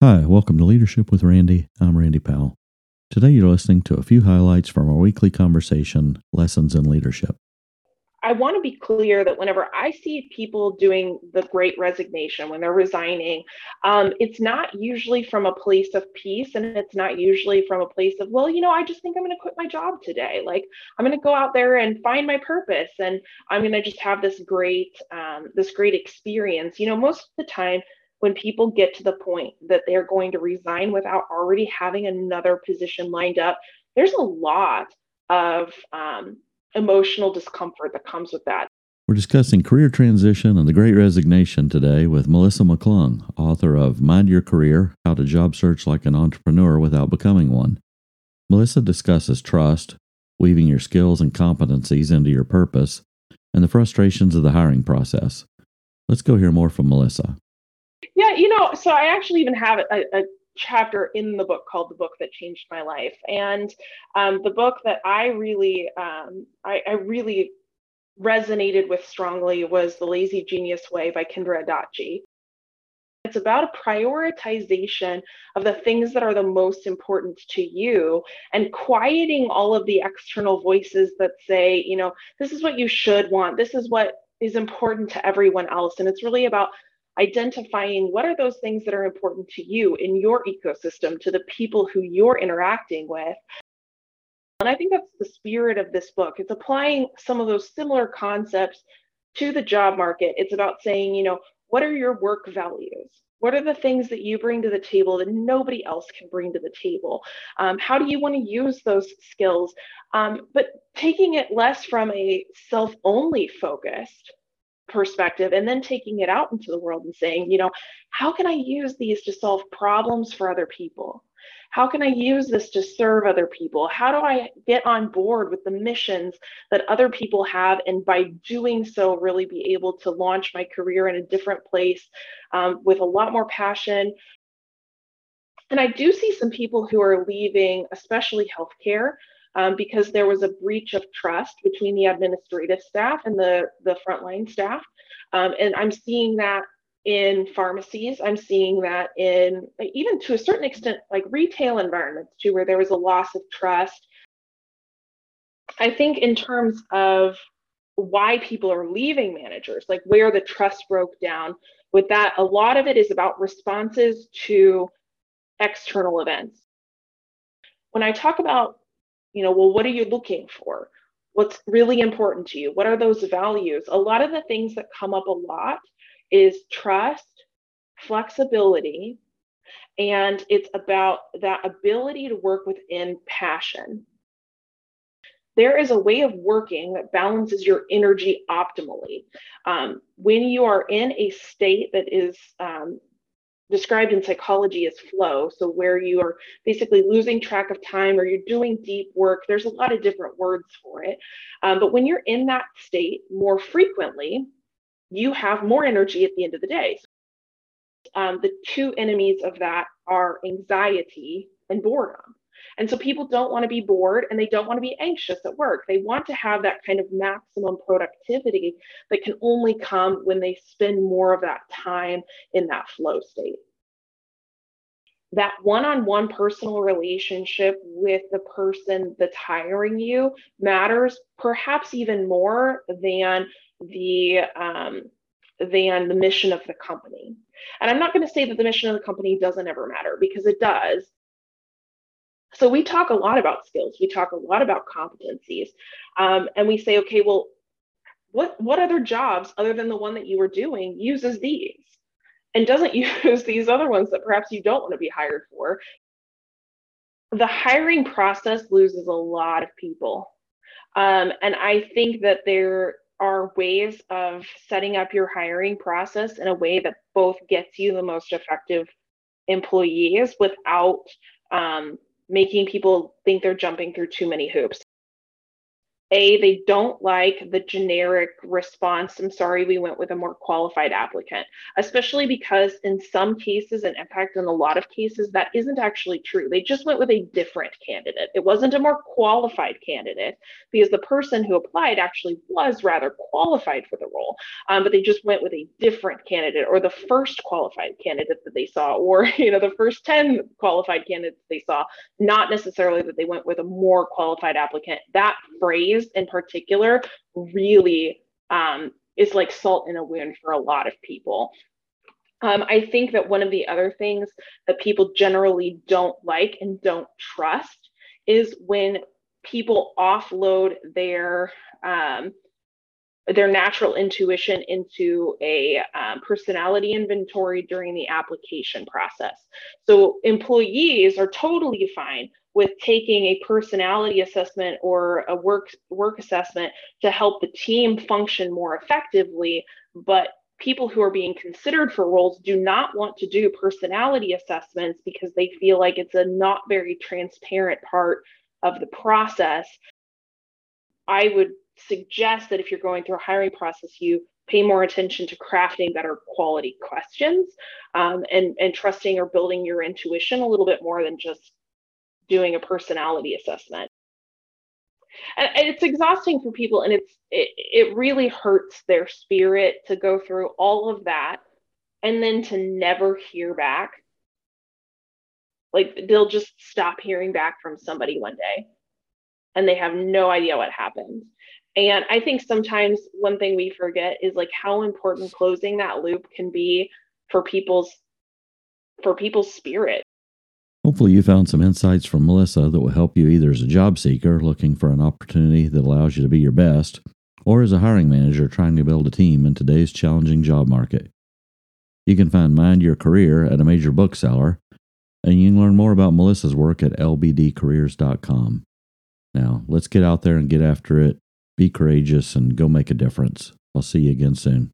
Hi, welcome to Leadership with Randy. I'm Randy Powell. Today you're listening to a few highlights from our weekly conversation, Lessons in Leadership. I want to be clear that whenever I see people doing the great resignation, when they're resigning, um, it's not usually from a place of peace and it's not usually from a place of, well, you know, I just think I'm going to quit my job today. Like I'm going to go out there and find my purpose and I'm going to just have this great, um, this great experience. You know, most of the time, when people get to the point that they're going to resign without already having another position lined up, there's a lot of um, emotional discomfort that comes with that. We're discussing career transition and the great resignation today with Melissa McClung, author of Mind Your Career How to Job Search Like an Entrepreneur Without Becoming One. Melissa discusses trust, weaving your skills and competencies into your purpose, and the frustrations of the hiring process. Let's go hear more from Melissa. Yeah, you know, so I actually even have a, a chapter in the book called "The Book That Changed My Life," and um, the book that I really, um, I, I, really resonated with strongly was "The Lazy Genius Way" by Kendra Adachi. It's about a prioritization of the things that are the most important to you and quieting all of the external voices that say, you know, this is what you should want, this is what is important to everyone else. And it's really about identifying what are those things that are important to you in your ecosystem, to the people who you're interacting with. And I think that's the spirit of this book. It's applying some of those similar concepts to the job market. It's about saying, you know, what are your work values? What are the things that you bring to the table that nobody else can bring to the table? Um, how do you want to use those skills? Um, but taking it less from a self only focused perspective and then taking it out into the world and saying, you know, how can I use these to solve problems for other people? How can I use this to serve other people? How do I get on board with the missions that other people have? And by doing so, really be able to launch my career in a different place um, with a lot more passion. And I do see some people who are leaving, especially healthcare, um, because there was a breach of trust between the administrative staff and the, the frontline staff. Um, and I'm seeing that in pharmacies. I'm seeing that in even to a certain extent, like retail environments too, where there was a loss of trust. I think in terms of why people are leaving managers, like where the trust broke down, with that, a lot of it is about responses to external events. When I talk about you know well what are you looking for? What's really important to you? What are those values? A lot of the things that come up a lot is trust flexibility and it's about that ability to work within passion. There is a way of working that balances your energy optimally. Um, when you are in a state that is um, described in psychology as flow. So, where you are basically losing track of time or you're doing deep work, there's a lot of different words for it. Um, but when you're in that state more frequently, you have more energy at the end of the day. Um, the two enemies of that are anxiety and boredom. And so people don't want to be bored and they don't want to be anxious at work. They want to have that kind of maximum productivity that can only come when they spend more of that time in that flow state. That one on one personal relationship with the person that's hiring you matters perhaps even more than the um, than the mission of the company. And I'm not going to say that the mission of the company doesn't ever matter because it does. So we talk a lot about skills. We talk a lot about competencies, um, and we say, okay, well, what what other jobs other than the one that you were doing uses these, and doesn't use these other ones that perhaps you don't want to be hired for? The hiring process loses a lot of people, um, and I think that there are ways of setting up your hiring process in a way that both gets you the most effective employees without um, making people think they're jumping through too many hoops. A, they don't like the generic response. I'm sorry, we went with a more qualified applicant, especially because in some cases, and in fact, in a lot of cases, that isn't actually true. They just went with a different candidate. It wasn't a more qualified candidate because the person who applied actually was rather qualified for the role, um, but they just went with a different candidate or the first qualified candidate that they saw, or you know, the first 10 qualified candidates they saw, not necessarily that they went with a more qualified applicant. That phrase in particular really um, is like salt in a wound for a lot of people. Um, I think that one of the other things that people generally don't like and don't trust is when people offload their um, their natural intuition into a um, personality inventory during the application process. So employees are totally fine with taking a personality assessment or a work work assessment to help the team function more effectively. But people who are being considered for roles do not want to do personality assessments because they feel like it's a not very transparent part of the process. I would suggest that if you're going through a hiring process you pay more attention to crafting better quality questions um, and, and trusting or building your intuition a little bit more than just doing a personality assessment. And, it's exhausting for people and it's it, it really hurts their spirit to go through all of that and then to never hear back. Like they'll just stop hearing back from somebody one day and they have no idea what happened. And I think sometimes one thing we forget is like how important closing that loop can be for people's for people's spirit Hopefully, you found some insights from Melissa that will help you either as a job seeker looking for an opportunity that allows you to be your best, or as a hiring manager trying to build a team in today's challenging job market. You can find Mind Your Career at a major bookseller, and you can learn more about Melissa's work at lbdcareers.com. Now, let's get out there and get after it, be courageous, and go make a difference. I'll see you again soon.